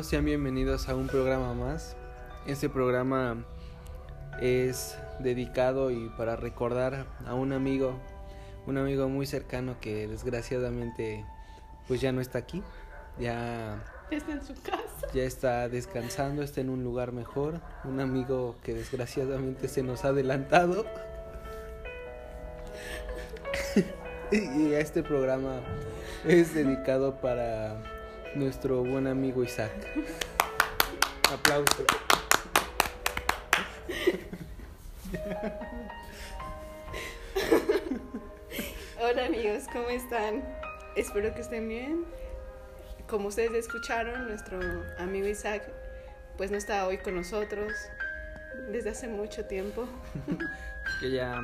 Amigos, sean bienvenidos a un programa más. Este programa es dedicado y para recordar a un amigo, un amigo muy cercano que desgraciadamente pues ya no está aquí, ya Está en su casa. ya está descansando, está en un lugar mejor, un amigo que desgraciadamente se nos ha adelantado. y este programa es dedicado para nuestro buen amigo Isaac. Aplausos. Hola amigos, ¿cómo están? Espero que estén bien. Como ustedes escucharon, nuestro amigo Isaac pues no está hoy con nosotros desde hace mucho tiempo. Que ya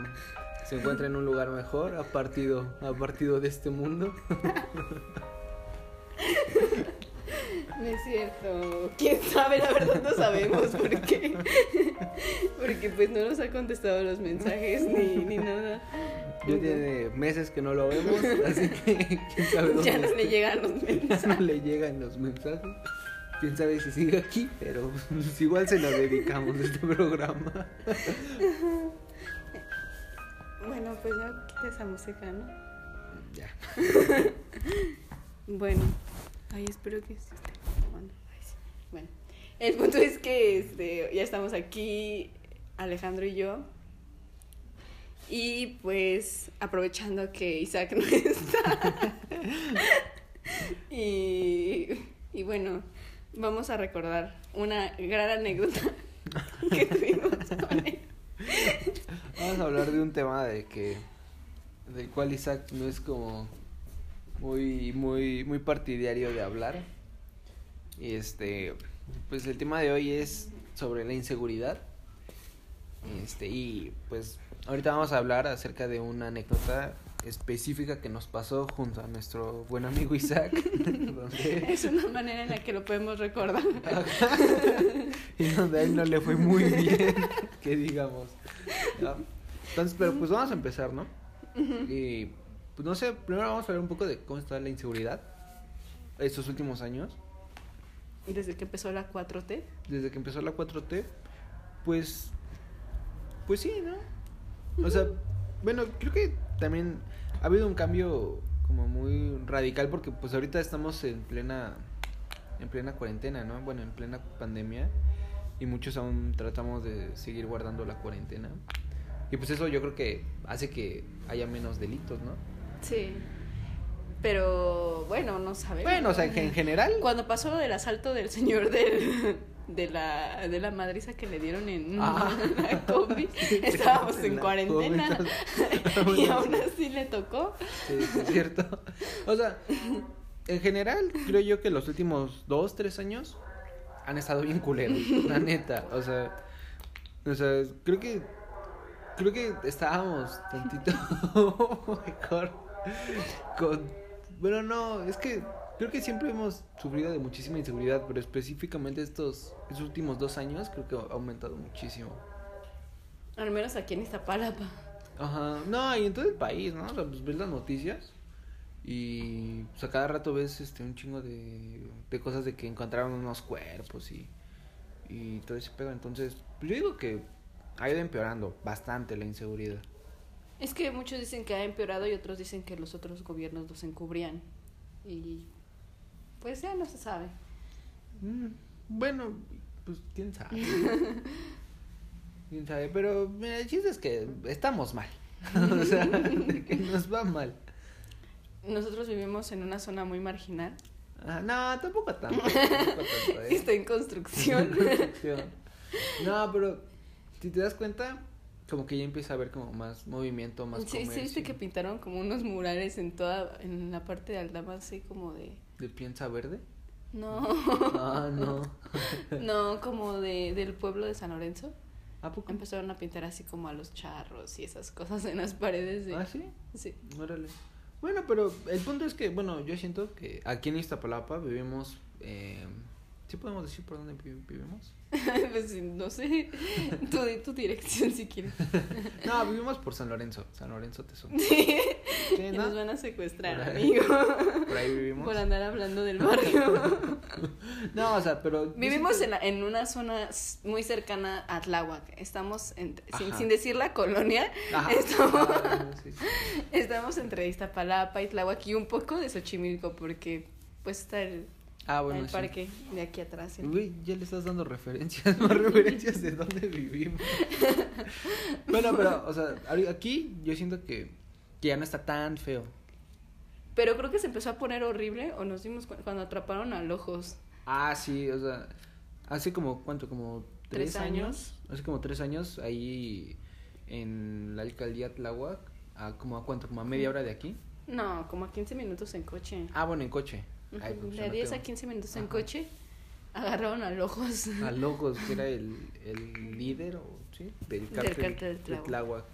se encuentra en un lugar mejor, ha partido, ha partido de este mundo. No es cierto. ¿Quién sabe? La verdad no sabemos por qué. Porque pues no nos ha contestado los mensajes ni, ni nada. Ya tiene meses que no lo vemos, así que quién sabe dónde Ya no esté. le llegan los no mensajes. le llegan los mensajes. Quién sabe si sigue aquí, pero pues, igual se lo dedicamos este programa. Bueno, pues ya quita esa música, ¿no? Ya. Bueno, ay, espero que se esté grabando. Ay, sí. Bueno, el punto es que este, ya estamos aquí, Alejandro y yo. Y pues aprovechando que Isaac no está. y, y bueno, vamos a recordar una gran anécdota que tuvimos con él. Vamos a hablar de un tema de que del cual Isaac no es como muy muy muy partidario de hablar. Y este, pues el tema de hoy es sobre la inseguridad. Este, y pues ahorita vamos a hablar acerca de una anécdota específica que nos pasó junto a nuestro buen amigo Isaac. donde- Es una manera en la que lo podemos recordar. y donde a él no le fue muy bien, que digamos. ¿no? Entonces, pero pues vamos a empezar, ¿no? Y pues no sé, primero vamos a hablar un poco de cómo está la inseguridad estos últimos años, Desde que empezó la 4T. desde que empezó la 4T, pues pues sí, ¿no? O sea, bueno, creo que también ha habido un cambio como muy radical porque pues ahorita estamos en plena en plena cuarentena, ¿no? Bueno, en plena pandemia y muchos aún tratamos de seguir guardando la cuarentena. Y pues eso yo creo que hace que haya menos delitos, ¿no? Sí. Pero bueno, no sabemos. Bueno, o sea, que en general Cuando pasó del asalto del señor del, de, la, de la madriza que le dieron en Ah. la combi, estábamos en cuarentena combi, y aún así le tocó. Sí, sí, es cierto. O sea, en general, creo yo que los últimos dos, tres años han estado bien culeros, la neta. O sea, o sea, creo que creo que estábamos tantito mejor con bueno, no, es que creo que siempre hemos sufrido de muchísima inseguridad, pero específicamente estos, estos últimos dos años creo que ha aumentado muchísimo. Al menos aquí en Iztapalapa. Ajá, no, y en todo el país, ¿no? O sea, pues ves las noticias y pues a cada rato ves este un chingo de, de cosas de que encontraron unos cuerpos y, y todo ese pedo. Entonces, pues yo digo que ha ido empeorando bastante la inseguridad. Es que muchos dicen que ha empeorado y otros dicen que los otros gobiernos los encubrían. Y pues ya no se sabe. Mm, bueno, pues quién sabe. quién sabe, pero mira, el chiste es que estamos mal. o sea, de que nos va mal. Nosotros vivimos en una zona muy marginal. Ah, no, tampoco tanto. tampoco tanto, ¿eh? Está en construcción. Construcción. No, pero si te das cuenta, como que ya empieza a haber como más movimiento, más Sí, sí, comercio. viste que pintaron como unos murales en toda, en la parte de Aldama, así como de, ¿De piensa verde? no, Ah, no. no, como de, del pueblo de San Lorenzo. ¿A poco? Empezaron a pintar así como a los charros y esas cosas en las paredes de... ¿Ah, sí? Sí. Órale. Bueno, pero el punto es que, bueno, yo siento que aquí en Iztapalapa vivimos... Eh, ¿Sí podemos decir por dónde vi- vivimos? pues no sé, tú di tu dirección si quieres. No, vivimos por San Lorenzo, San Lorenzo Tesón. Sí, Sí, Y ¿no? nos van a secuestrar, Por ahí. amigo. Por ahí vivimos. Por andar hablando del barrio. No, o sea, pero. Vivimos en, la- en una zona muy cercana a Tláhuac. Estamos, en- sin, sin decir la colonia, Ajá. estamos, Ah, sí, sí. estamos entre Iztapalapa y Tláhuac y un poco de Xochimilco porque pues está el, Ah, bueno, el sí. parque de aquí atrás. Güey, ya le estás dando referencias, más referencias de dónde vivimos. bueno, pero, o sea, aquí yo siento que, que ya no está tan feo. Pero creo que se empezó a poner horrible o nos dimos cu- cuando atraparon a Lojos. Ah, sí, o sea, hace como, ¿cuánto? Como tres, Tres años. años. Hace como tres años, ahí en la alcaldía Tláhuac, a como a cuánto, como a media hora de aquí. No, como a 15 minutos en coche. Ah, bueno, en coche. Ay, pues, de ya no 10 tengo- a 15 minutos en coche agarraron a Lojos. A Logos, que era el, el líder, o, ¿sí? Del Del cártel, cártel de Tláhuac.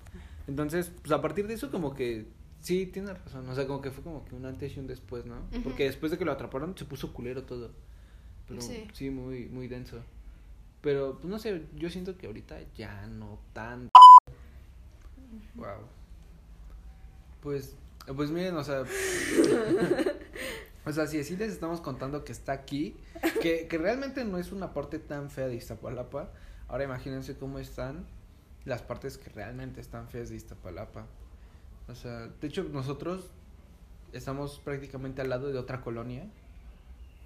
Entonces, pues a partir de eso como que, sí, tiene razón, o sea, como que fue como que un antes y un después, ¿no? Porque después de que lo atraparon se puso culero todo. Pero Sí. sí, muy, muy denso. Pero, pues no sé, yo siento que ahorita ya no tan... Wow. Pues, pues miren, o sea... o sea, si así les estamos contando que está aquí, que, que realmente no es una parte tan fea de Iztapalapa, ahora imagínense cómo están las partes que realmente están feas de Iztapalapa. O sea, de hecho nosotros estamos prácticamente al lado de otra colonia,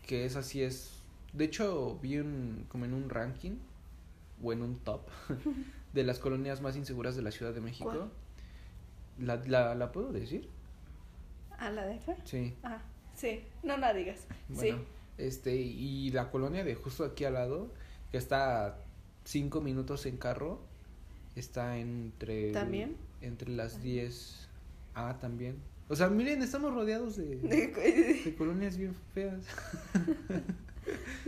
que es así es... De hecho, vi un, como en un ranking, o en un top, de las colonias más inseguras de la Ciudad de México. ¿Cuál? ¿La, la, ¿La puedo decir? ¿A la de acá? Sí. Ah, sí. No la digas. Bueno, Sí. este, y la colonia de justo aquí al lado, que está a cinco minutos en carro, está entre... ¿También? Entre las 10... Ah, también. O sea, miren, estamos rodeados de, De- de colonias bien feas.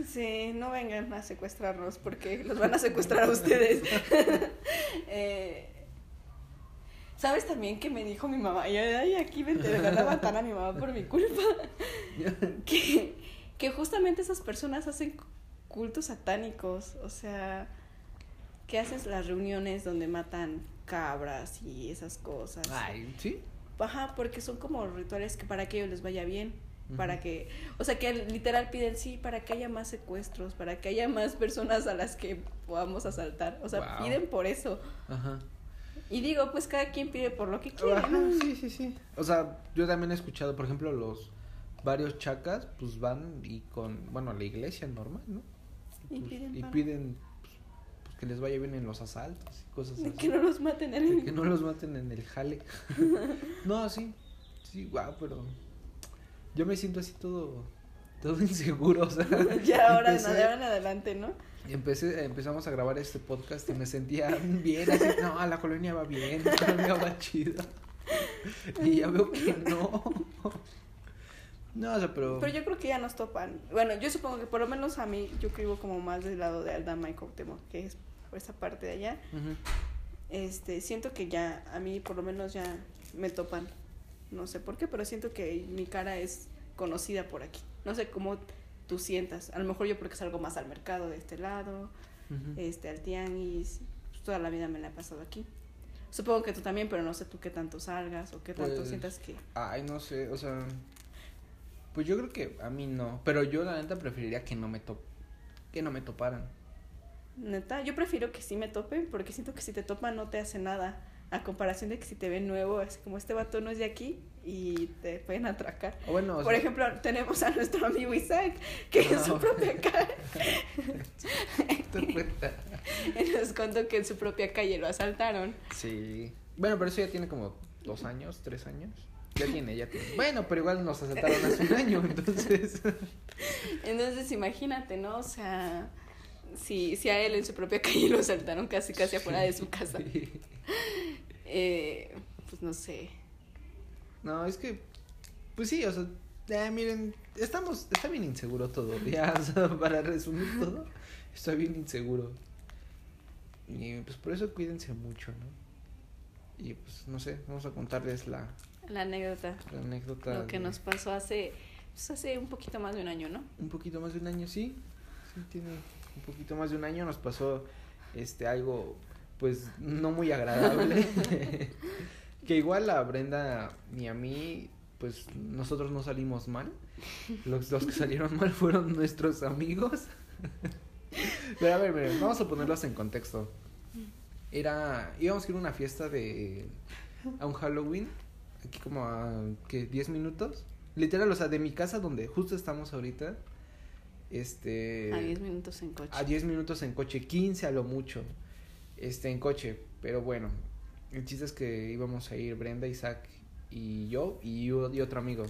Sí, no vengan a secuestrarnos porque los van a secuestrar a ustedes. Eh, ¿Sabes también que me dijo mi mamá? Y ay, aquí me enteré, van a mi mamá por mi culpa. que, que justamente esas personas hacen cultos satánicos. O sea, que hacen las reuniones donde matan cabras y esas cosas. Ay, ¿sí? Ajá, porque son como rituales que para que ellos les vaya bien, para que, o sea, que literal piden sí, para que haya más secuestros, para que haya más personas a las que podamos asaltar, o sea, Wow. piden por eso. Ajá. Y digo, pues cada quien pide por lo que quiere, Ajá, ¿no? sí, sí, sí. O sea, yo también he escuchado, por ejemplo, los varios chacas, pues van y con, bueno, la iglesia normal, ¿no? Y Pues, piden y para- piden pues, pues, que les vaya bien en los asaltos y cosas así. De que no los maten en De el... que no los maten en el jale. no, sí. Sí, guau, pero yo me siento así todo todo inseguro, o sea, ya ahora, empecé- de ahora en adelante, ¿no? Empecé empezamos a grabar este podcast y me sentía bien, así, no, la colonia va bien, la colonia va chido. Y ya veo que no. No, o sea, pero Pero yo creo que ya nos topan. Bueno, yo supongo que por lo menos a mí, yo que vivo como más del lado de Aldama y Cuauhtémoc, que es por esa parte de allá. Este, siento que ya, a mí por lo menos ya me topan. No sé por qué, pero siento que mi cara es conocida por aquí. No sé cómo tú sientas. A lo mejor yo porque salgo más al mercado de este lado, este, al tianguis. Pues toda la vida me la he pasado aquí. Supongo que tú también, pero no sé tú qué tanto salgas o qué tanto Pues, sientas que... Ay, no sé, o sea, pues yo creo que a mí no, pero yo la neta preferiría que no me top que no me toparan. Neta, yo prefiero que sí me topen porque siento que si te topan no te hace nada. A comparación de que si te ven nuevo, es como este vato no es de aquí y te pueden atracar. Bueno, Por sea, ejemplo, tenemos a nuestro amigo Isaac, que en su propia calle, nos contó que en su propia calle lo asaltaron. Sí. Bueno, pero eso ya tiene como dos años, tres años. Ya tiene, ya tiene. Bueno, pero igual nos asaltaron hace un año, entonces. Entonces, imagínate, ¿no? O sea, si, si a él en su propia calle lo asaltaron casi casi afuera de su casa, eh, pues no sé. No, es que, pues sí, o sea, miren, estamos, está bien inseguro todo, ya, o sea, para resumir todo, está bien inseguro. Y pues por eso cuídense mucho, ¿no? Y pues no sé, vamos a contarles la, La anécdota, la anécdota. lo que de nos pasó hace, pues hace un poquito más de un año, ¿no? Un poquito más de un año, sí. Sí, tiene un poquito más de un año. Nos pasó este algo, pues, no muy agradable. que igual a Brenda ni a mí, pues nosotros no salimos mal. Los, los que salieron mal fueron nuestros amigos. Pero a ver, miren, vamos a ponerlos en contexto. Era, íbamos a ir a una fiesta de, a un Halloween, aquí como a, ¿qué? 10 minutos. Literal, o sea, de mi casa donde justo estamos ahorita, este... A 10 minutos en coche. A 10 minutos en coche, 15 a lo mucho, este, en coche. Pero bueno, el chiste es que íbamos a ir Brenda, Isaac y yo y, otro amigo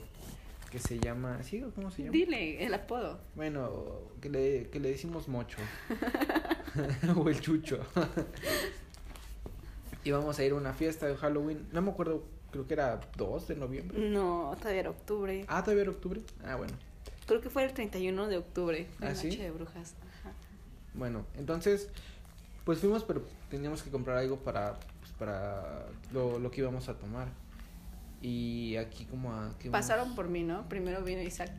que se llama, ¿sí? ¿Cómo se llama? Dile el apodo. Bueno, que le, que le decimos mocho. o el chucho. Íbamos a ir a una fiesta de Halloween. No me acuerdo, creo que era 2 de noviembre. No, todavía era octubre. Ah, todavía era octubre. Ah, bueno. Creo que fue el 31 de octubre, la ¿Ah, noche sí? de brujas. Ajá. Bueno, entonces, pues fuimos, pero teníamos que comprar algo para, pues, para lo, lo que íbamos a tomar. Y aquí como a... Pasaron por mí, ¿no? Primero vino Isaac.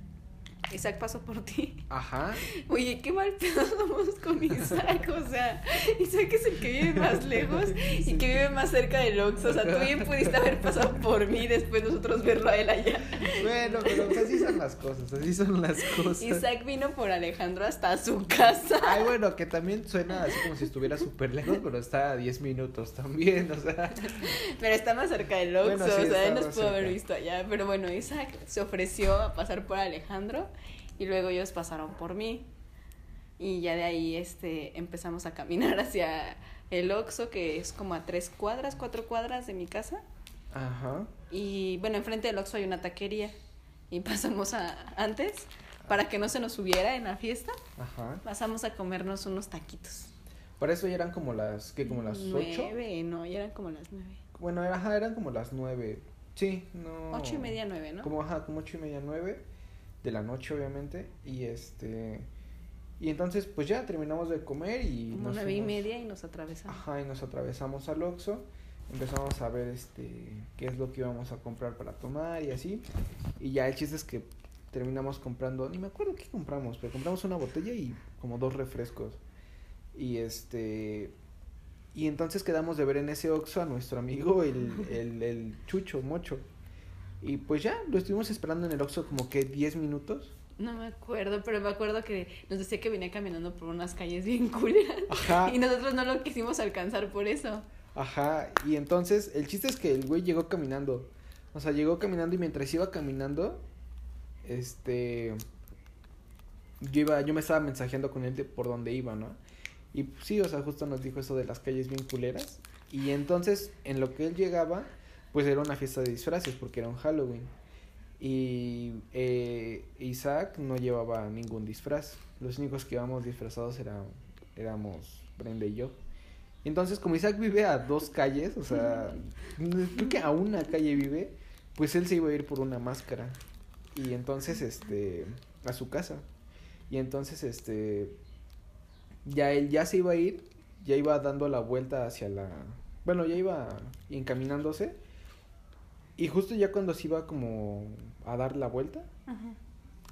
Isaac pasó por ti. Ajá. Oye, qué mal pedo somos con Isaac. O sea, Isaac es el que vive más lejos y que vive más cerca del Oxxo. O sea, tú bien pudiste haber pasado por mí y después nosotros verlo a él allá. Bueno, pero pues así son las cosas, así son las cosas. Isaac vino por Alejandro hasta su casa. Ay, bueno, que también suena así como si estuviera súper lejos, pero está a 10 minutos también, o sea. Pero está más cerca del Oxxo, Bueno, sí, o sea, él nos pudo haber visto allá. Pero bueno, Isaac se ofreció a pasar por Alejandro y luego ellos pasaron por mí. Y ya de ahí este, empezamos a caminar hacia el Oxxo, que es como a tres cuadras, cuatro cuadras de mi casa. Ajá. Y bueno, enfrente del Oxxo hay una taquería. Y pasamos a, antes, para que no se nos subiera en la fiesta, Ajá. pasamos a comernos unos taquitos. Para eso ya eran como las, ¿qué? Como las 8. Nueve, no, ya eran como las nueve. Bueno, ajá, eran como las 9. Sí, no. Ocho y media, nueve, ¿no? Como, ajá, como 8 y media, 9 de la noche, obviamente. Y este. Y entonces, pues ya terminamos de comer y. Como nos nueve y media y nos atravesamos. Ajá, y nos atravesamos al Oxxo, empezamos a ver este qué es lo que íbamos a comprar para tomar y así. Y ya el chiste es que terminamos comprando, ni me acuerdo qué compramos, pero compramos una botella y como dos refrescos. Y este y entonces quedamos de ver en ese Oxxo a nuestro amigo el, el, el Chucho Mocho. Y pues ya, lo estuvimos esperando en el Oxxo como que 10 minutos. No me acuerdo, pero me acuerdo que nos decía que venía caminando por unas calles bien culeras. Ajá. Y nosotros no lo quisimos alcanzar por eso. Ajá, y entonces el chiste es que el güey llegó caminando. O sea, llegó caminando y mientras iba caminando, este yo iba, yo me estaba mensajeando con él de por dónde iba, ¿no? Y pues, sí, o sea, justo nos dijo eso de las calles bien culeras. Y entonces, en lo que él llegaba, pues era una fiesta de disfraces, porque era un Halloween. Y eh, Isaac no llevaba ningún disfraz. Los únicos que íbamos disfrazados era, éramos Brenda y yo. Entonces, como Isaac vive a dos calles, o sea, creo que a una calle vive, pues él se iba a ir por una máscara. Y entonces, este, a su casa. Y entonces, este, ya él ya se iba a ir, ya iba dando la vuelta hacia la, bueno, ya iba encaminándose. Y justo ya cuando se iba como a dar la vuelta, Ajá.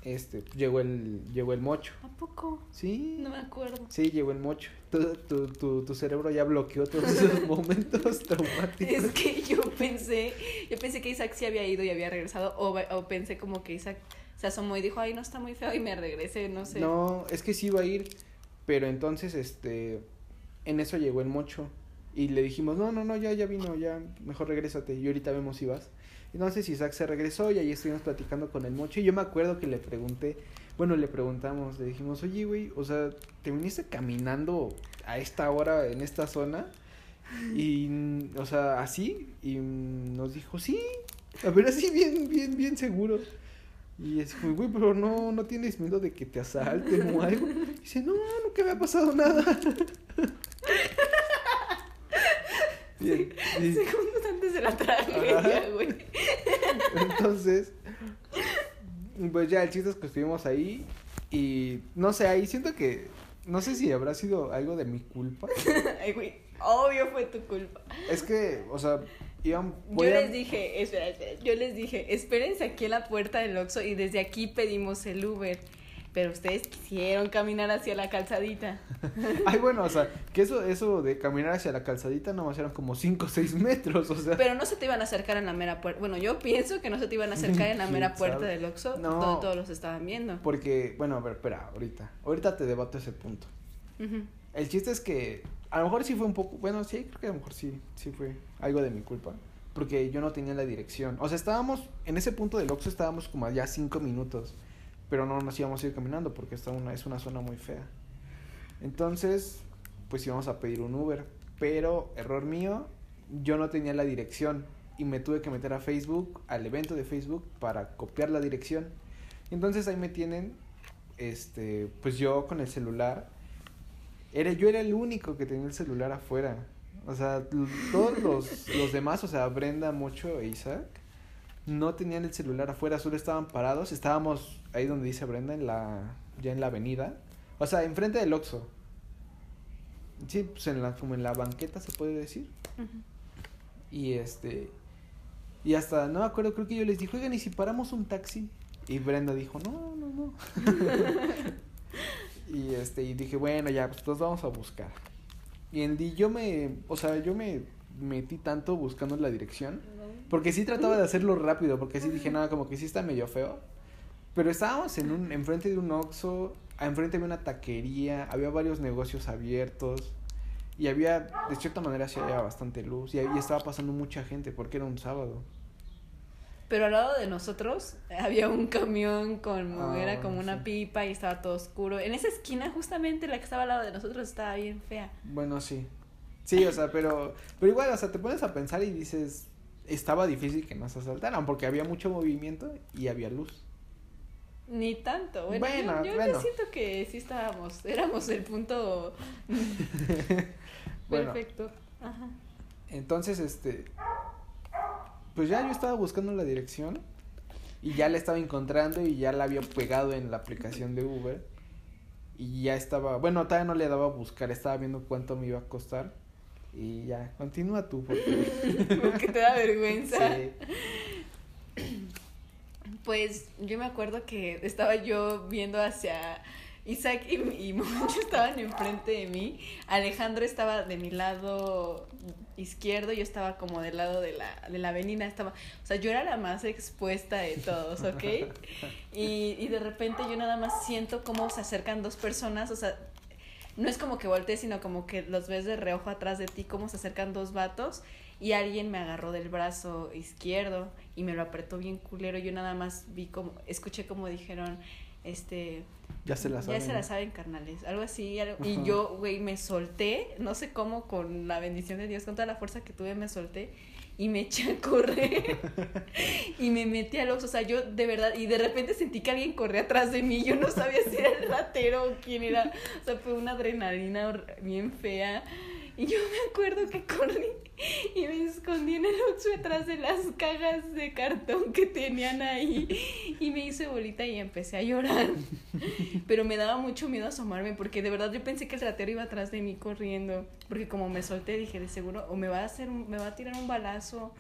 este, llegó el, llegó el mocho. ¿A poco? Sí. No me acuerdo. Sí, llegó el mocho. Tu, tu, tu, tu cerebro ya bloqueó todos esos momentos traumáticos. Es que yo pensé, yo pensé que Isaac sí había ido y había regresado, o, o pensé como que Isaac se asomó y dijo, ay, no está muy feo y me regresé, no sé. No, es que sí iba a ir, pero entonces, este, en eso llegó el mocho y le dijimos, no, no, no, ya, ya vino, ya, mejor regrésate y ahorita vemos si vas. Entonces Isaac se regresó y ahí estuvimos platicando con el mocho y yo me acuerdo que le pregunté, bueno, le preguntamos, le dijimos, oye, güey, o sea, ¿te viniste caminando a esta hora en esta zona? Y, o sea, así, y nos dijo, sí, a ver, así bien, bien, bien seguro. Y es como, güey, pero no, no tienes miedo de que te asalten o algo. Y dice, no, nunca me ha pasado nada. Bien, y Segundos antes de la tragedia, güey. Entonces, pues ya el chiste es que estuvimos ahí y no sé, ahí siento que, no sé si habrá sido algo de mi culpa. Ay, güey, obvio fue tu culpa. Es que, o sea, iban... Yo les dije, espera, espera, yo les dije, espérense aquí en la puerta del Oxxo y desde aquí pedimos el Uber. Pero ustedes quisieron caminar hacia la calzadita. Ay, bueno, o sea, que eso, eso de caminar hacia la calzadita nomás eran como 5 o 6 metros, o sea. Pero no se te iban a acercar en la mera puerta. Bueno, yo pienso que no se te iban a acercar en la mera ¿Quién puerta sabe? del Oxxo No. donde todos los estaban viendo. Porque, bueno, a ver, espera, ahorita. Ahorita te debato ese punto. El chiste es que a lo mejor sí fue un poco, bueno, sí, creo que a lo mejor sí, sí fue algo de mi culpa. Porque yo no tenía la dirección. O sea, estábamos, en ese punto del Oxxo estábamos como ya cinco minutos. Pero no nos íbamos a ir caminando porque esta una, es una zona muy fea. Entonces, pues íbamos a pedir un Uber. Pero, error mío, yo no tenía la dirección. Y me tuve que meter a Facebook, al evento de Facebook, para copiar la dirección. Entonces ahí me tienen, este, pues yo con el celular. Era, yo era el único que tenía el celular afuera. O sea, todos los, los demás, o sea, Brenda, Mocho e Isaac, no tenían el celular afuera, solo estaban parados. Estábamos ahí donde dice Brenda, en la, ya en la avenida. O sea, enfrente del Oxxo. Sí, pues en la, como en la banqueta se puede decir. Y este. Y hasta, no me acuerdo, creo que yo les dije, oigan, ¿y si paramos un taxi? Y Brenda dijo, no, no, no. y este, y dije, bueno, ya, pues los vamos a buscar. Y en y yo me, o sea, yo me metí tanto buscando la dirección. Porque sí trataba de hacerlo rápido, porque sí dije, nada, como que sí está medio feo. Pero estábamos en un, enfrente de un Oxxo, enfrente había una taquería, había varios negocios abiertos. Y había, de cierta manera, sí había bastante luz. Y ahí estaba pasando mucha gente, porque era un sábado. Pero al lado de nosotros había un camión con Ah, era como una sí. pipa y estaba todo oscuro. En esa esquina, justamente la que estaba al lado de nosotros estaba bien fea. Bueno, sí. Sí, o sea, pero, pero igual, o sea, te pones a pensar y dices, estaba difícil que nos asaltaran, porque había mucho movimiento y había luz. Ni tanto. Bueno, yo- Bueno, yo, yo bueno. siento que sí estábamos, éramos el punto Bueno. perfecto. Ajá. Entonces, este, pues ya yo estaba buscando la dirección y ya la estaba encontrando y ya la había pegado en la aplicación de Uber y ya estaba, bueno, todavía no le daba a buscar, estaba viendo cuánto me iba a costar y ya, continúa tú porque Porque te da vergüenza. sí. Pues yo me acuerdo que estaba yo viendo hacia Isaac y, y Moncho estaban enfrente de mí. Alejandro estaba de mi lado izquierdo, yo estaba como del lado de la, de la avenida. Estaba, o sea, yo era la más expuesta de todos, ¿ok? Y, y de repente yo nada más siento cómo se acercan dos personas, o sea, no es como que voltees, sino como que los ves de reojo atrás de ti, cómo se acercan dos vatos y alguien me agarró del brazo izquierdo y me lo apretó bien culero. Yo nada más vi como, escuché como dijeron, este, Ya se la saben. ya se la saben, carnales, algo así. algo- y yo, güey, me solté, no sé cómo, con la bendición de Dios, con toda la fuerza que tuve, me solté y me eché a correr y me metí al Oxxo, o sea, yo de verdad, y de repente sentí que alguien corría atrás de mí, yo no sabía si era el ratero o quién era, o sea, fue una adrenalina bien fea. Y yo me acuerdo que corrí y me escondí en el Oxxo detrás de las cajas de cartón que tenían ahí y me hice bolita y empecé a llorar. Pero me daba mucho miedo asomarme porque de verdad yo pensé que el ratero iba atrás de mí corriendo. Porque como me solté dije de seguro o me va a hacer me va a tirar un balazo.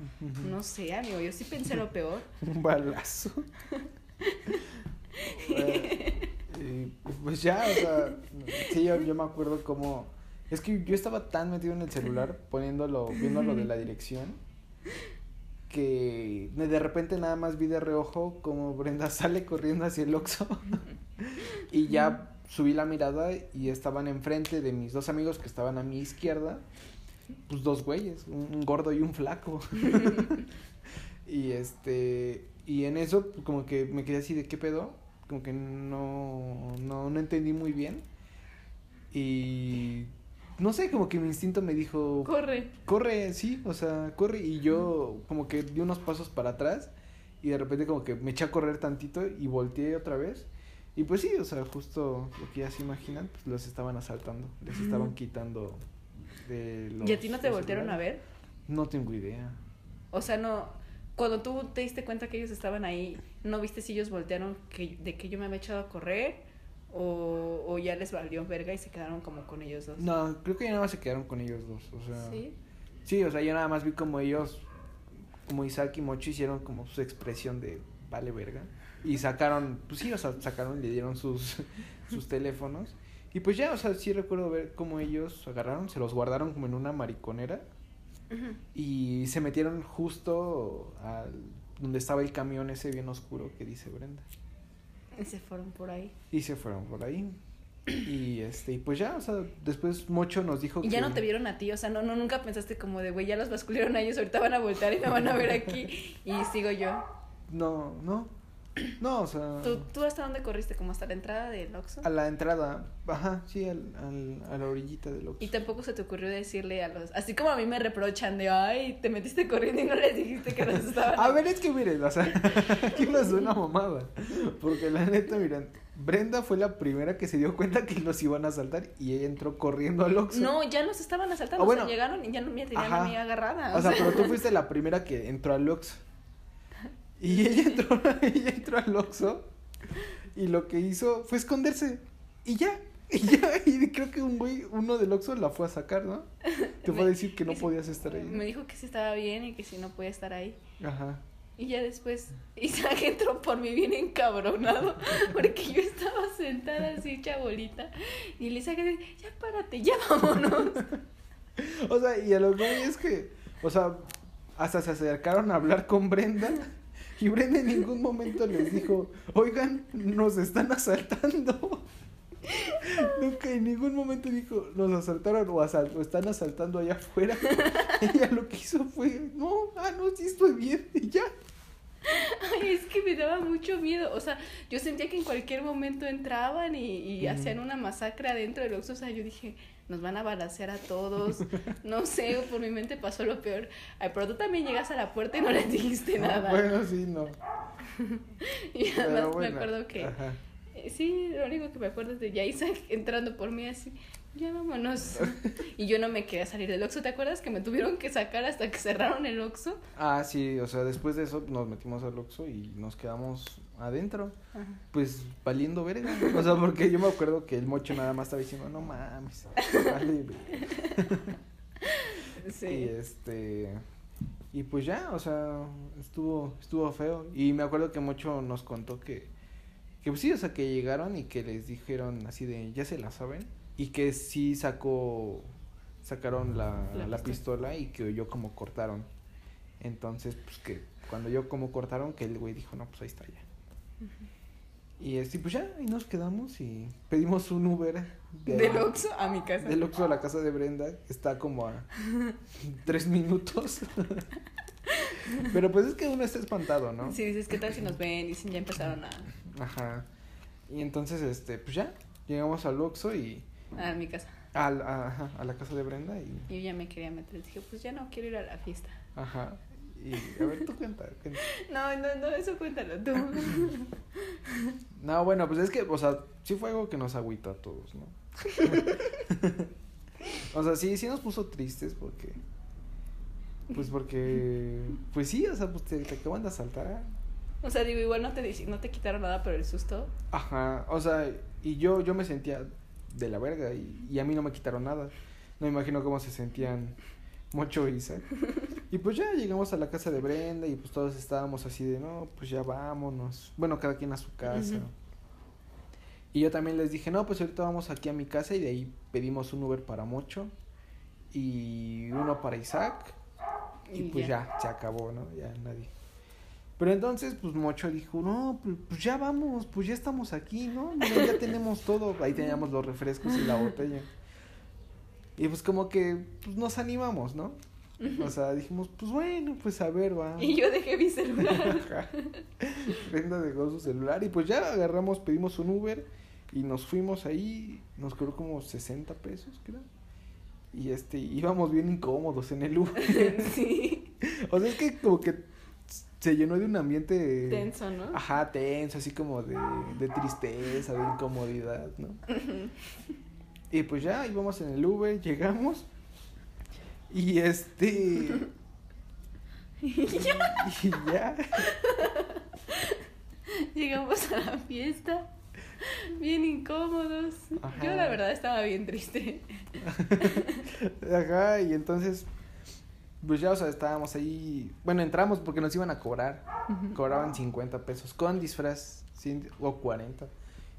No sé, amigo, yo sí pensé lo peor. Un balazo. Eh, pues ya, o sea, sí, yo, yo me acuerdo como... Es que yo estaba tan metido en el celular poniéndolo, viendo lo de la dirección, que de repente nada más vi de reojo como Brenda sale corriendo hacia el Oxxo y ya subí la mirada y estaban enfrente de mis dos amigos que estaban a mi izquierda, pues dos güeyes, un, gordo y un flaco. y este, y en eso pues, como que me quedé así de qué pedo, como que no, no, no entendí muy bien. Y no sé, como que mi instinto me dijo, Corre. corre, sí, o sea, corre. Y yo como que di unos pasos para atrás y de repente como que me eché a correr tantito y volteé otra vez. Y pues sí, o sea, justo lo que ya se imaginan, pues los estaban asaltando, les estaban quitando de los... ¿Y a ti no te voltearon a ver? No tengo idea. O sea, no. Cuando tú te diste cuenta que ellos estaban ahí, ¿no viste si ellos voltearon que, de que yo me había echado a correr? O, o ya les valió verga y se quedaron como con ellos dos. No, creo que ya nada más se quedaron con ellos dos, o sea... ¿Sí? Sí, o sea, yo nada más vi como ellos, como Isaac y Mocho hicieron como su expresión de vale verga. Y sacaron, pues sí, o sea, sacaron y le dieron sus, sus teléfonos. Y pues ya, o sea, sí recuerdo ver cómo ellos agarraron, se los guardaron como en una mariconera y se metieron justo al donde estaba el camión ese bien oscuro que dice Brenda. Y se fueron por ahí. Y se fueron por ahí. Y este, y pues ya, o sea, después Mocho nos dijo Y ya no te vieron a ti, o sea, no, no nunca pensaste como de, güey, ya los basculearon a ellos, ahorita van a voltar y me van a ver aquí. Y sigo yo. No, no. No, o sea. ¿Tú, ¿Tú hasta dónde corriste? ¿Como hasta la entrada del Oxxo? A la entrada, ajá, sí, al, al, a la orillita del Oxxo. Y tampoco se te ocurrió decirle a los... Así como a mí me reprochan de, ay, te metiste corriendo y no les dijiste que los estaban... A ver, es que miren, o sea, aquí no es una mamada. Porque la neta, miren, Brenda fue la primera que se dio cuenta que los iban a asaltar y ella entró corriendo al Oxxo. No, ya nos estaban asaltando, Ah, bueno. o sea, llegaron y ya no me tenían a mí agarrada. O sea, pero tú fuiste la primera que entró al Oxxo. Y ella entró, ella entró al Oxxo y lo que hizo fue esconderse. Y ya. Y ya, y creo que un güey, uno del Oxxo la fue a sacar, ¿no? Te fue a decir que no podías estar ahí. Me dijo que sí estaba bien y que sí no podía estar ahí. Ajá. Y ya después Isaac entró por mí bien encabronado porque yo estaba sentada así hecha bolita y le Isaac dice, ya párate, ya vámonos. O sea, y a lo que es que, o sea, hasta se acercaron a hablar con Brenda y Brenda en ningún momento les dijo, oigan, nos están asaltando. Nunca en ningún momento dijo, nos asaltaron o, asal- o están asaltando allá afuera. Ella lo que hizo fue, no, ah, no, sí estoy bien, y ya. Ay, es que me daba mucho miedo. O sea, yo sentía que en cualquier momento entraban y, y hacían una masacre adentro del Oxxo. O sea, yo dije, nos van a balacear a todos. No sé, por mi mente pasó lo peor. Ay, pero tú también llegas a la puerta y no les dijiste nada. Bueno, sí, no. y además bueno, me acuerdo que... ajá. eh, Sí, lo único que me acuerdo es de ya Isaac entrando por mí así, ya vámonos. y yo no me quería salir del Oxxo. ¿Te acuerdas que me tuvieron que sacar hasta que cerraron el Oxxo? Ah, sí, o sea, después de eso nos metimos al Oxxo y nos quedamos adentro. Ajá. pues valiendo verga. O sea, porque yo me acuerdo que el mocho nada más estaba diciendo, no mames, vale verga". Y Sí. este y pues ya, o sea, estuvo estuvo feo y me acuerdo que Mocho nos contó que que pues sí, o sea, que llegaron y que les dijeron así de, "Ya se la saben" y que sí sacó sacaron la, La la, pistola. pistola y que yo como cortaron. Entonces, pues que cuando yo como cortaron que el güey dijo, "No, pues ahí está ya." Y este, pues ya, ahí nos quedamos y pedimos un Uber de- Del Oxxo a mi casa. del Oxxo a la casa de Brenda, está como a tres minutos. Pero pues es que uno está espantado, ¿no? Sí, dices, ¿qué tal si nos ven? Y dicen, ya empezaron a... Ajá. Y entonces, este, pues ya, llegamos al Oxxo y a mi casa. a, ajá, a la casa de Brenda y, Y yo ya me quería meter. Dije, pues ya no quiero ir a la fiesta. ajá. Y a ver, tú cuenta. cuenta. No, no, no, eso cuéntalo tú. No, bueno, pues es que, o sea, sí fue algo que nos agüita a todos, ¿no? o sea, sí, sí nos puso tristes porque, pues porque, pues sí, o sea, pues te, te acaban de asaltar. O sea, digo, igual no te, no te quitaron nada, pero el susto. Ajá, o sea, y yo, yo me sentía de la verga y, y a mí no me quitaron nada. No me imagino cómo se sentían Mocho y Isaac. Y pues ya llegamos a la casa de Brenda y pues todos estábamos así de, no, pues ya vámonos. Bueno, cada quien a su casa. Y yo también les dije, no, pues ahorita vamos aquí a mi casa y de ahí pedimos un Uber para Mocho y uno para Isaac. Y, Y pues ya. ya. se acabó, ¿no? Ya nadie. Pero entonces, pues Mocho dijo, no, pues, pues ya vamos, pues ya estamos aquí, ¿no? Mira, ya tenemos todo. Ahí teníamos los refrescos y la botella. Y pues como que pues, nos animamos, ¿no? O sea, dijimos, pues bueno, pues a ver, va. Y yo dejé mi celular. Brenda dejó su celular y pues ya agarramos, pedimos un Uber y nos fuimos ahí, nos cobró como 60 pesos, creo. Y este, íbamos bien incómodos en el Uber. sí. o sea, es que como que se llenó de un ambiente Tenso, ¿no? Ajá, tenso, así como de, de tristeza, de incomodidad, ¿no? Y pues ya íbamos en el Uber, llegamos y este y ya Llegamos a la fiesta. Bien incómodos. Ajá. Yo la verdad estaba bien triste. Ajá, y entonces, pues ya, o sea, estábamos ahí. Bueno, entramos porque nos iban a cobrar. Cobraban 50 pesos con disfraz sin, o 40.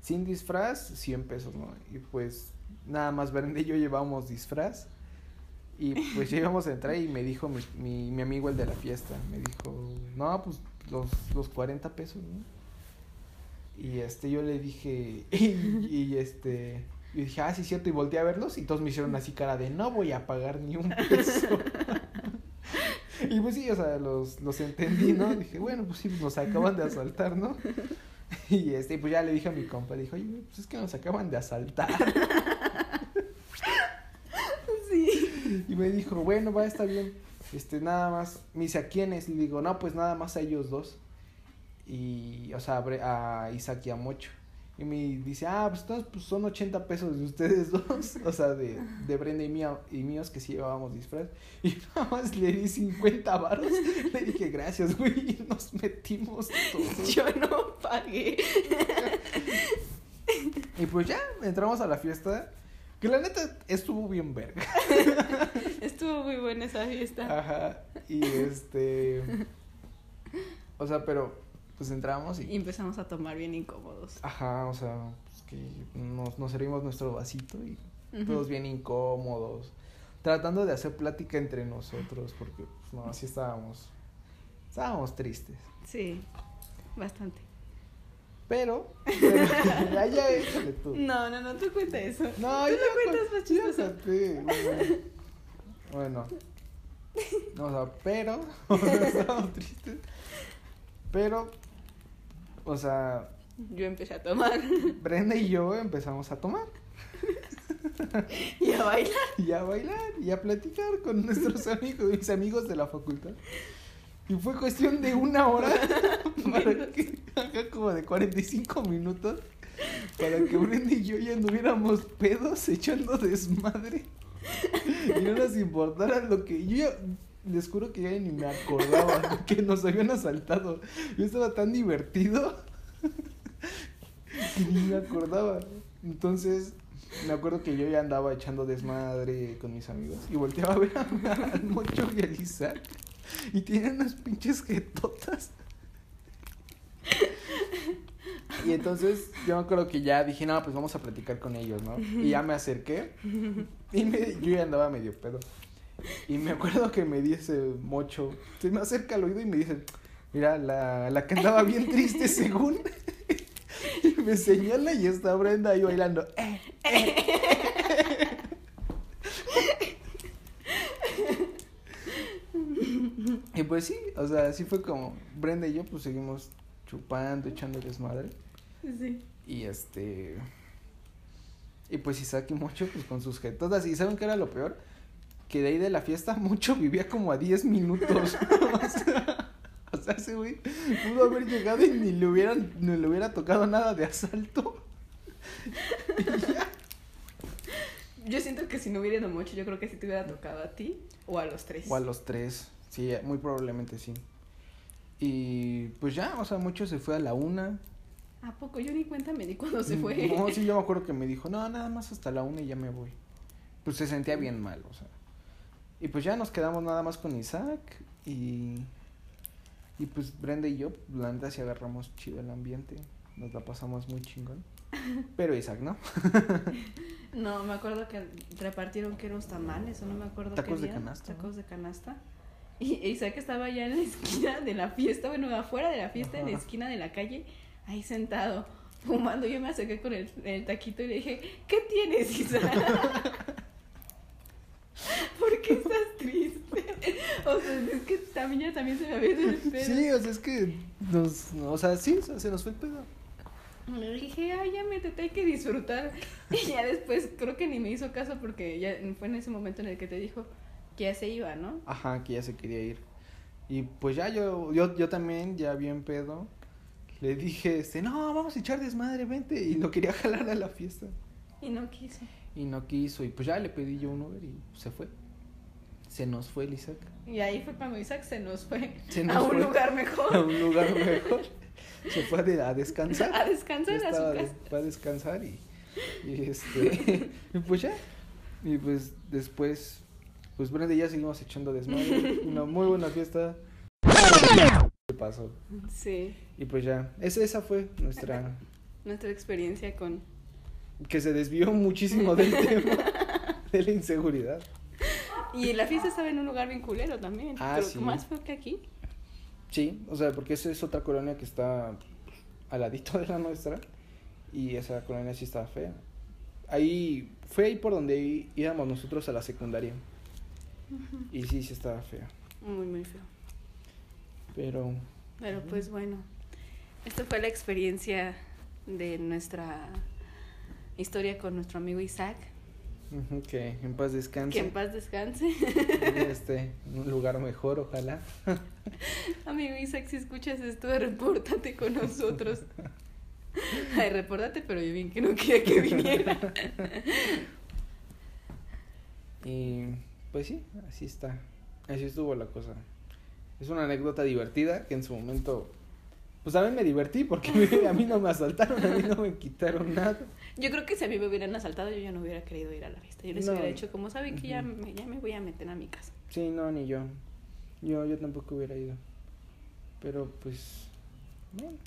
Sin disfraz, 100 pesos, ¿no? Y pues nada más Brenda y yo llevábamos disfraz. Y pues ya íbamos a entrar y me dijo mi, mi, mi amigo, el de la fiesta, me dijo, no, pues los, los 40 pesos, ¿no? Y este, yo le dije, y, y este, y dije, ah, sí, cierto, y volteé a verlos y todos me hicieron así cara de, no voy a pagar ni un peso. y pues sí, o sea, los, los entendí, ¿no? Dije, bueno, pues sí, nos acaban de asaltar, ¿no? Y este, pues ya le dije a mi compa, dijo, oye, pues es que nos acaban de asaltar. Sí. Y me dijo, bueno, va, está bien. Este, nada más. Me dice, ¿a quiénes? Le digo, no, pues nada más a ellos dos. Y, o sea, a Isaac y a Mocho. Y me dice, ah, pues entonces pues, son 80 pesos de ustedes dos. O sea, de, de Brenda y, mía, y míos que sí llevábamos disfraz. Y nada más le di 50 varos. Le dije, gracias, güey. Y nos metimos todos. Yo no pagué. Y pues ya, entramos a la fiesta. Que la neta estuvo bien verga. Estuvo muy buena esa fiesta. Ajá. Y este. O sea, pero pues entramos Y y. empezamos a tomar bien incómodos. Ajá, o sea, pues que nos, nos servimos nuestro vasito y Ujú. todos bien incómodos. Tratando de hacer plática entre nosotros, porque pues, no, así estábamos. Estábamos tristes. Sí, bastante. Pero. pero ya, ya, échale tú. No, no, no, tú cuenta eso. No, tú ya lo cuentas más chistoso. conté, bueno. Bueno. No, o sea, pero. Estábamos tristes. Pero. O sea, Yo empecé a tomar Brenda y yo empezamos a tomar. y a bailar. Y a bailar. Y a platicar con nuestros amigos, mis amigos de la facultad. Y fue cuestión de una hora. para que. Acá como de 45 minutos. Para que Brenda y yo ya anduviéramos pedos echando desmadre. Y no nos importara lo que. Yo ya. Les juro que ya ni me acordaba que nos habían asaltado. Yo estaba tan divertido que ni me acordaba. Entonces, me acuerdo que yo ya andaba echando desmadre con mis amigos y volteaba a ver a- al Mocho y al Isaac y tienen unas pinches jetotas. Y entonces yo me acuerdo que ya dije, no, pues vamos a platicar con ellos, ¿no? Y ya me acerqué y me- yo ya andaba medio pedo. Y me acuerdo que me dice Mocho, se me acerca al oído y me dice, mira, la, la que andaba bien triste según. Y me señala y está Brenda ahí bailando. "Eh, eh". y pues sí, o sea, así fue como Brenda y yo pues seguimos chupando, echando desmadre. Sí. Y este. Y pues Isaac y Mocho, pues con sus jetotas. ¿Y saben qué era lo peor? Que de ahí de la fiesta, Mocho vivía como a 10 minutos. o sea, o sea, ese güey pudo haber llegado y ni le hubieran, ni le hubiera tocado nada de asalto. Y ya. Yo siento que si no hubiera ido mucho, yo creo que sí te hubiera tocado a ti o a los tres. O a los tres. Sí, muy probablemente sí. Y pues ya, o sea, Mocho se fue a la una. ¿A poco? Yo ni cuenta me di cuando se fue. No, sí, yo me acuerdo que me dijo, no, nada más hasta la una y ya me voy. Pues se sentía bien mal, o sea. Y pues ya nos quedamos nada más con Isaac y. Y pues Brenda y yo, la neta, sí agarramos chido el ambiente. Nos la pasamos muy chingón. Pero Isaac, ¿no? No, me acuerdo que repartieron que unos tamales o no me acuerdo qué Tacos de día. canasta. Tacos de canasta. Y Isaac estaba allá en la esquina de la fiesta, bueno, afuera de la fiesta, en la esquina de la calle, ahí sentado, fumando. Yo me acerqué con el, el taquito y le dije, ¿qué tienes, Isaac? ¿Por qué estás triste? O sea, es que también ya también se me había ido el pedo. Sí, o sea, es que nos. O sea, sí, o sea, se nos fue el pedo. Le dije, ay, ya métete, hay que disfrutar. Y ya después creo que ni me hizo caso porque ya fue en ese momento en el que te dijo que ya se iba, ¿no? Ajá, que ya se quería ir. Y pues ya yo, yo, yo también, ya bien pedo, le dije, este, no, vamos a echar desmadre, vente. Y lo quería jalar a la fiesta. Y no quiso. Y no quiso. Y pues ya le pedí yo un Uber y se fue. Se nos fue el Isaac. Y ahí fue cuando Isaac se nos fue Se nos a un fue lugar A mejor. un lugar mejor. Se fue a, de- a descansar. A descansar a su de- casa. fue a descansar y, y este. y pues ya. Y pues después pues Brenda y ya seguimos echando desmadre. Una muy buena fiesta. ¿Qué pasó? Sí. Y pues ya, esa, esa fue nuestra... Nuestra experiencia con... Que se desvió muchísimo del tema de la inseguridad. Y la fiesta estaba en un lugar bien culero también. Ah, Pero sí. más fue que aquí. Sí, o sea, porque esa es otra colonia que está al ladito de la nuestra. Y esa colonia sí estaba fea. Ahí, fue ahí por donde íbamos nosotros a la secundaria. Y sí, sí estaba fea. Muy, muy feo. Pero, Pero pues bueno, esta fue la experiencia de nuestra historia con nuestro amigo Isaac. que en paz descanse. Que en paz descanse. Este, en un lugar mejor, ojalá. amigo Isaac, si escuchas esto, repórtate con nosotros. Ay, repórtate, pero yo bien que no quería que viniera. Y pues sí, así está. Así estuvo la cosa. Es una anécdota divertida que en su momento, pues también me divertí porque a mí no me asaltaron, a mí no me quitaron nada. Yo creo que si a mí me hubieran asaltado, yo ya no hubiera querido ir a la fiesta. Yo les No. hubiera dicho, como saben que ya me, ya me voy a meter a mi casa. Sí, no, ni yo. Yo, yo tampoco hubiera ido. Pero pues, bueno,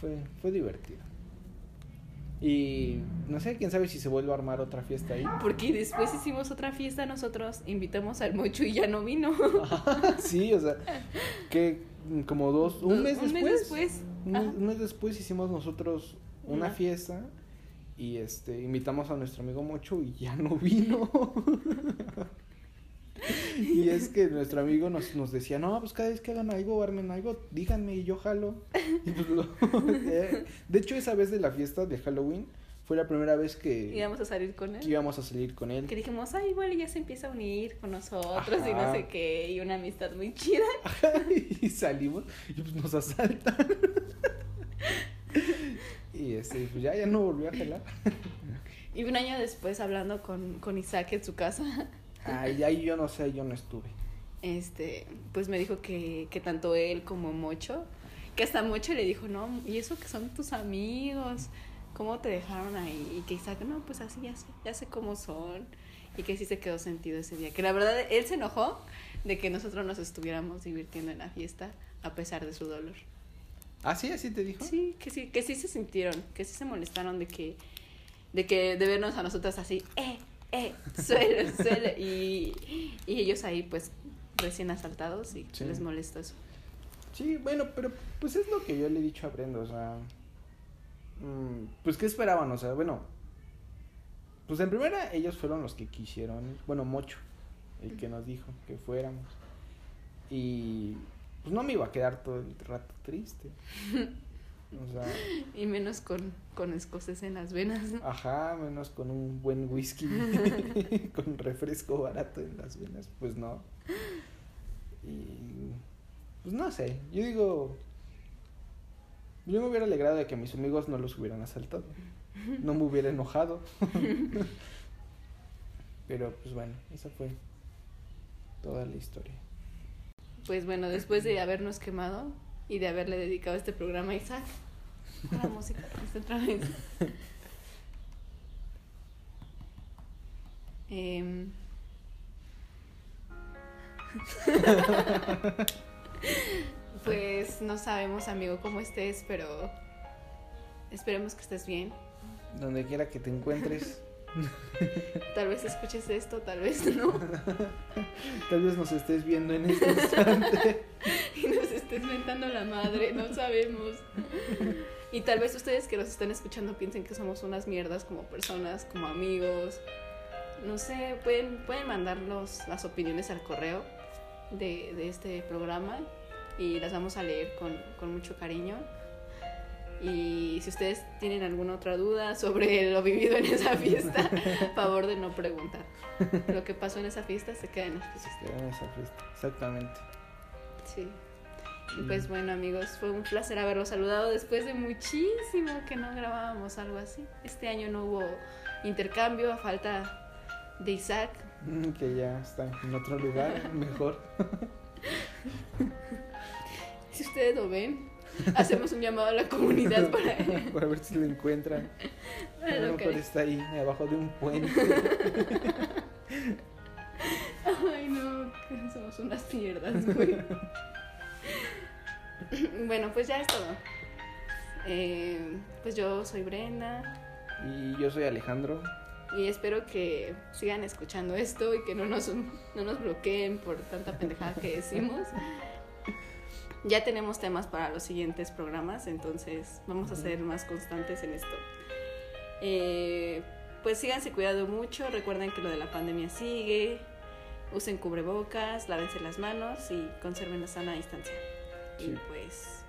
fue, fue divertido. Y no sé, quién sabe si se vuelve a armar otra fiesta ahí. Porque después hicimos otra fiesta nosotros, invitamos al Mocho y ya no vino. sí, o sea, que como dos, un mes Un después. mes después. Un mes después hicimos nosotros una Una. fiesta y este invitamos a nuestro amigo Mocho y ya no vino. y es que nuestro amigo nos, nos decía, no, pues cada vez que hagan algo, armen algo, díganme y yo jalo. Y pues lo- eh, de hecho, esa vez de la fiesta de Halloween fue la primera vez que, Íbamos a salir con que él. íbamos a salir con él. Que dijimos, ay, igual ya se empieza a unir con nosotros y no sé qué, y una amistad muy chida. y salimos y pues nos asaltan. y este, pues ya, ya no volvió a jalar. Y un año después, hablando con, con Isaac en su casa, Ay, ay, yo no sé, yo no estuve. este, pues me dijo que, que tanto él como Mocho, que hasta Mocho le dijo, no, y eso que son tus amigos, ¿cómo te dejaron ahí? Y que Isaac, no, pues así ya sé, ya sé cómo son. Y que sí se quedó sentido ese día. Que la verdad, él se enojó de que nosotros nos estuviéramos divirtiendo en la fiesta a pesar de su dolor. ¿Ah, sí? ¿Así te dijo? Sí, que sí, que sí se sintieron, que sí se molestaron de que, de que, de vernos a nosotras así, eh, eh, suele, suele, y, y ellos ahí pues recién asaltados y Sí. les molestó eso. Sí, bueno, pero pues es lo que yo le he dicho a Brenda, o sea, mm, pues ¿qué esperaban? O sea, bueno, pues en primera ellos fueron los que quisieron, bueno, Mocho, el que nos dijo que fuéramos. Y pues no me iba a quedar todo el rato triste. O sea, Y menos con, con escoces en las venas. ¿no? ajá, menos con un buen whisky, con refresco barato en las venas, pues no. Y pues no sé, yo digo, yo me hubiera alegrado de que mis amigos no los hubieran asaltado, no me hubiera enojado. Pero pues bueno, esa fue toda la historia. Pues bueno, después de habernos quemado y de haberle dedicado este programa a Isaac, la música otra vez. Em, pues no sabemos, amigo, cómo estés, pero esperemos que estés bien. Donde quiera que te encuentres, Tal vez escuches esto, tal vez no. tal vez nos estés viendo en este instante. y nos estés mentando la madre, no sabemos. Y tal vez ustedes que nos están escuchando piensen que somos unas mierdas como personas, como amigos. No sé, pueden, pueden mandarnos las opiniones al correo de, de este programa y las vamos a leer con, con mucho cariño. Y si ustedes tienen alguna otra duda sobre lo vivido en esa fiesta, favor de no preguntar. Lo que pasó en esa fiesta se queda en la fiesta. Este, en esa fiesta, exactamente. Sí. Y pues bueno amigos, fue un placer haberlos saludado después de muchísimo que no grabábamos algo así. Este año no hubo intercambio a falta de Isaac. Mm, Que ya está en otro lugar, mejor. Si ustedes lo ven, hacemos un llamado a la comunidad para, Para ver si lo encuentran. A lo mejor está ahí, abajo de un puente. somos unas mierdas, güey. bueno, pues ya es todo. Eh, pues yo soy Brenda. Y yo soy Alejandro. Y espero que sigan escuchando esto y que no nos, no nos bloqueen por tanta pendejada que decimos. Ya tenemos temas para los siguientes programas, entonces vamos a ser más constantes en esto. Eh, pues síganse cuidando mucho, recuerden que lo de la pandemia sigue, usen cubrebocas, lávense las manos y conserven la sana distancia. Y Sí. pues,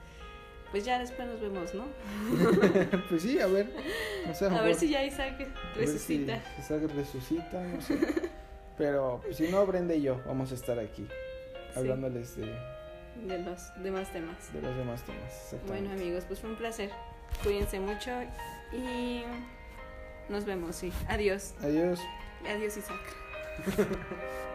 pues ya después nos vemos, ¿no? pues sí, a ver. A ver si ya Isaac a ver resucita. Si Isaac resucita, no sé. Pero pues, si no, Brenda y yo vamos a estar aquí Sí, hablándoles de, de los demás temas. de los demás temas. Bueno amigos, pues fue un placer. Cuídense mucho y nos vemos, sí. Adiós. Adiós. Adiós Isaac.